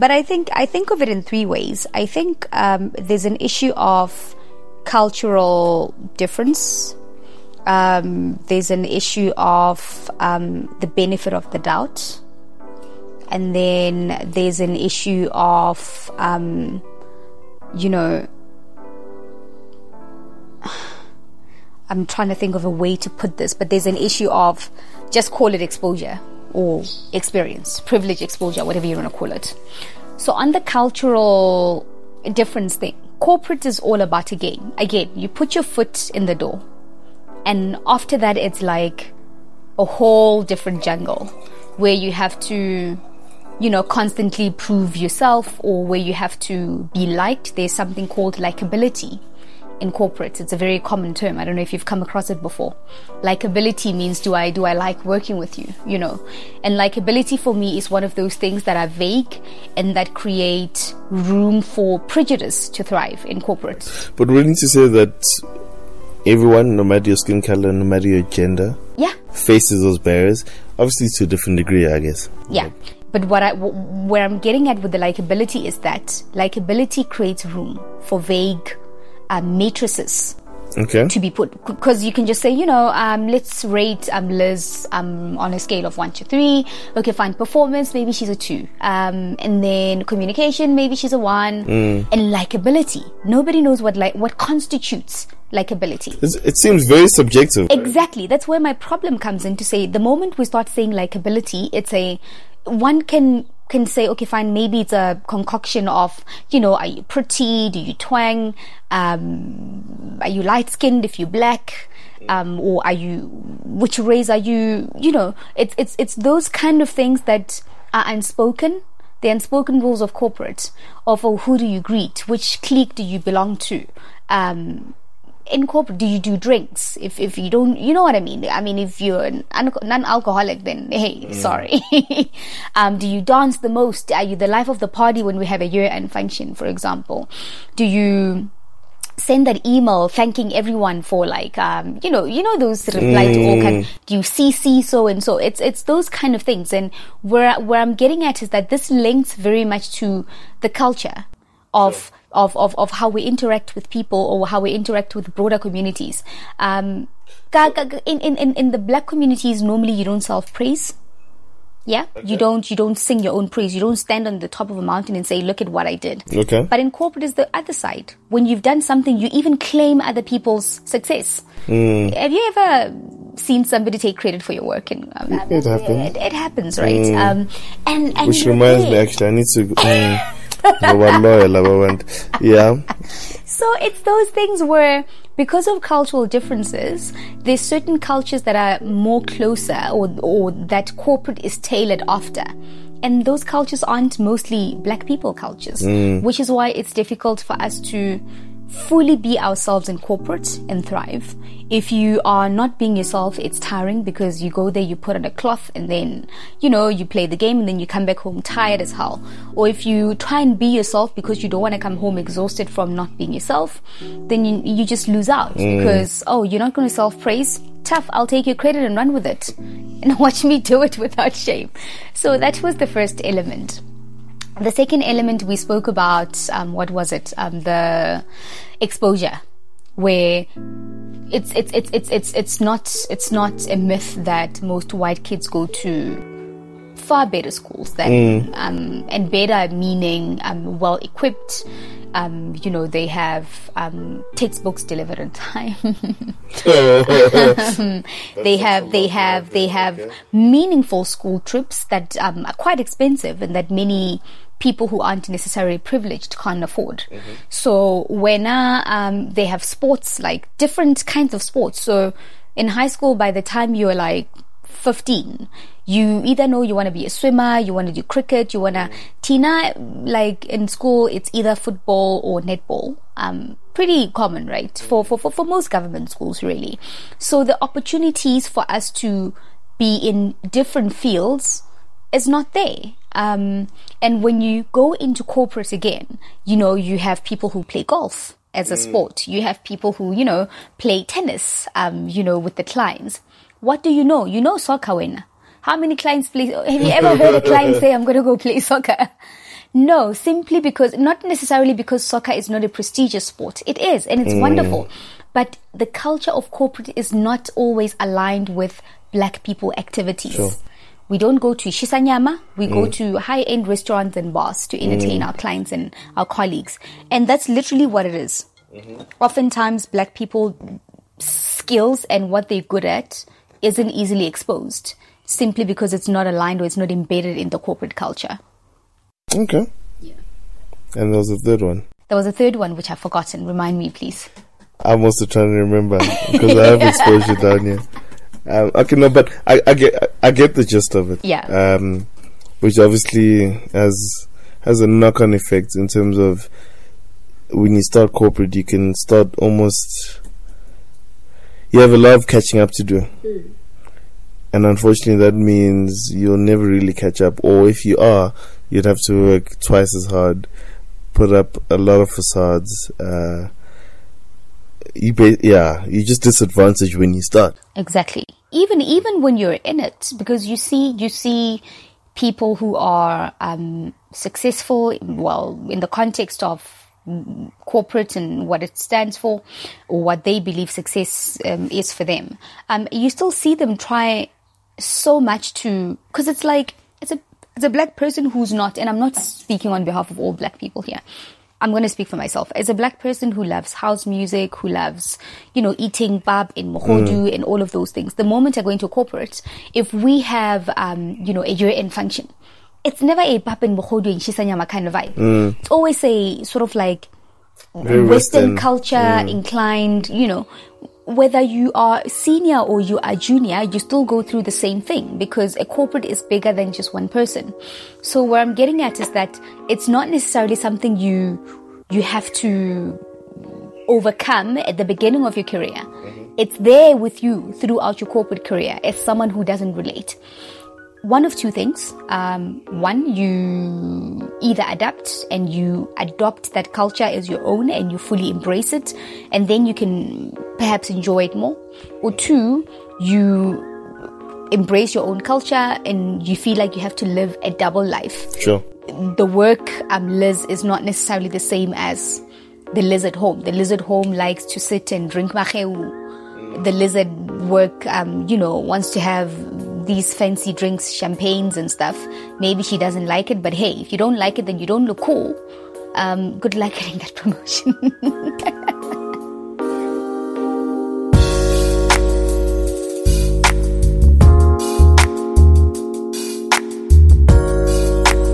but I think I think of it in three ways. I think um, there's an issue of cultural difference. Um, there's an issue of um, the benefit of the doubt, and then there's an issue of um, you know. I'm trying to think of a way to put this, but there's an issue of just call it exposure or experience, privilege exposure, whatever you want to call it. So on the cultural difference thing, corporate is all about a game. Again, you put your foot in the door, and after that, it's like a whole different jungle where you have to, you know, constantly prove yourself or where you have to be liked. There's something called likability in corporates. It's a very common term. I don't know if you've come across it before. Likability means do I do I like working with you, you know? And likability for me is one of those things that are vague and that create room for prejudice to thrive in corporates. But we need to say that everyone, no matter your skin color, no matter your gender, Yeah. faces those barriers. Obviously, to a different degree, I guess. Yeah. But what I, where I'm getting at with the likability is that likability creates room for vague uh, matrices Okay. to be put. Because you can just say you know um, let's rate um, liz um, on a scale of 1 to 3 okay fine. Performance maybe she's a 2 um, and then communication maybe she's a 1 and likability. Nobody knows what like what constitutes likability. It's, it seems very subjective. Exactly. That's where my problem comes in to say the moment we start saying likability, it's a one can can say, okay, fine, maybe it's a concoction of, you know, are you pretty? Do you twang? Um, are you light skinned if you're black? Um, or are you, which race are you? You know, it's, it's, it's those kind of things that are unspoken. The unspoken rules of corporate, of oh, who do you greet? Which clique do you belong to? Um, in corporate, do you do drinks? If if you don't, you know what I mean. I mean, if you're an non-alcoholic, then hey, sorry. um, do you dance the most? Are you the life of the party when we have a year-end function, for example? Do you send that email thanking everyone for like um you know you know those reply to all kind do you cc so and so it's it's those kind of things and where where i'm getting at is that this links very much to the culture of of, of, of how we interact with people or how we interact with broader communities. Um, ka- in, in, in, in the black communities, normally you don't self praise. Yeah, you don't you don't sing your own praise. You don't stand on the top of a mountain and say, "Look at what I did." Okay. But in corporate is the other side. When you've done something, you even claim other people's success. Have you ever seen somebody take credit for your work? And um, It happens. It, it happens, right? Um, and and Which reminds me, actually, I need to. Mm, Lawyer, laba bantu. yeah. So it's those things where, because of cultural differences, there's certain cultures that are more closer or, or that corporate is tailored after. And those cultures aren't mostly black people cultures, hmm. which is why it's difficult for us to fully be ourselves in corporate and thrive. If you are not being yourself, it's tiring because you go there, you put on a cloth, and then, you know, you play the game and then you come back home tired as hell. Or if you try and be yourself because you don't want to come home exhausted from not being yourself, then you, you just lose out mm. because, oh, you're not going to self praise? Tough, I'll take your credit and run with it. And watch me do it without shame. So that was the first element. The second element we spoke about, um, what was it? Um, the exposure, where it's it's it's it's it's it's not it's not a myth that most white kids go to far better schools than um, and better meaning um, well equipped. Um, you know they have um, textbooks delivered on time. they have they have they have meaningful school trips that um, are quite expensive and that many people who aren't necessarily privileged can't afford. So when uh, um, they have sports like different kinds of sports. So in high school, by the time you're like 15, you either know you want to be a swimmer, you want to do cricket, you want to. Tina, like in school, it's either football or netball. Um, pretty common, right? For, for, for, for most government schools, really. So the opportunities for us to be in different fields is not there. Um, and when you go into corporate again, you know, you have people who play golf as a sport. You have people who, you know, play tennis, um, you know, with the clients. What do you know? You know soccer when. How many clients play? Have you ever heard a client say, I'm going to go play soccer? No, simply because, not necessarily because soccer is not a prestigious sport. It is, and it's mm. wonderful. But the culture of corporate is not always aligned with black people activities. Sure. We don't go to Shisanyama, we go mm. to high end restaurants and bars to entertain mm. our clients and our colleagues. And that's literally what it is. Mm-hmm. Oftentimes, black people skills and what they're good at isn't easily exposed simply because it's not aligned or it's not embedded in the corporate culture. Okay. Yeah. And there was a third one. There was a third one which I've forgotten. Remind me, please. I'm also trying to remember because I have exposure down here. Um, okay, no, but I, I get I get the gist of it. Yeah. Um, which obviously has has a knock on effect in terms of when you start corporate, you can start almost. You have a lot of catching up to do. And unfortunately, that means you'll never really catch up. Or if you are, you'd have to work twice as hard, put up a lot of facades. Uh, you ba- yeah, you just disadvantage when you start. Exactly. Even even when you're in it, because you see you see people who are um, successful. Well, in the context of mm, corporate and what it stands for, or what they believe success um, is for them. Um, you still see them try so much to because it's like it's a it's a black person who's not, and I'm not speaking on behalf of all black people here. I'm going to speak for myself. As a black person who loves house music, who loves, you know, eating pap in mogodu and all of those things, the moment I go into corporate, if we have, um, you know, a year-end function, it's never a pap in mogodu in shisanyama kind of vibe. Mm. It's always a sort of like Western Western. culture mm. inclined, you know, whether you are senior or you are junior, you still go through the same thing because a corporate is bigger than just one person. So where I'm getting at is that it's not necessarily something you you have to overcome at the beginning of your career. Mm-hmm. It's there with you throughout your corporate career as someone who doesn't relate one of two things. Um, one, you either adapt and you adopt that culture as your own and you fully embrace it, and then you can perhaps enjoy it more. Or two, you embrace your own culture and you feel like you have to live a double life Sure. the work um, Liz is not necessarily the same as the Liz at home. The Liz at home likes to sit and drink macheu. The Liz at work, um, you know, wants to have these fancy drinks, champagnes and stuff. Maybe she doesn't like it, but hey, if you don't like it, then you don't look cool. Um, good luck getting that promotion.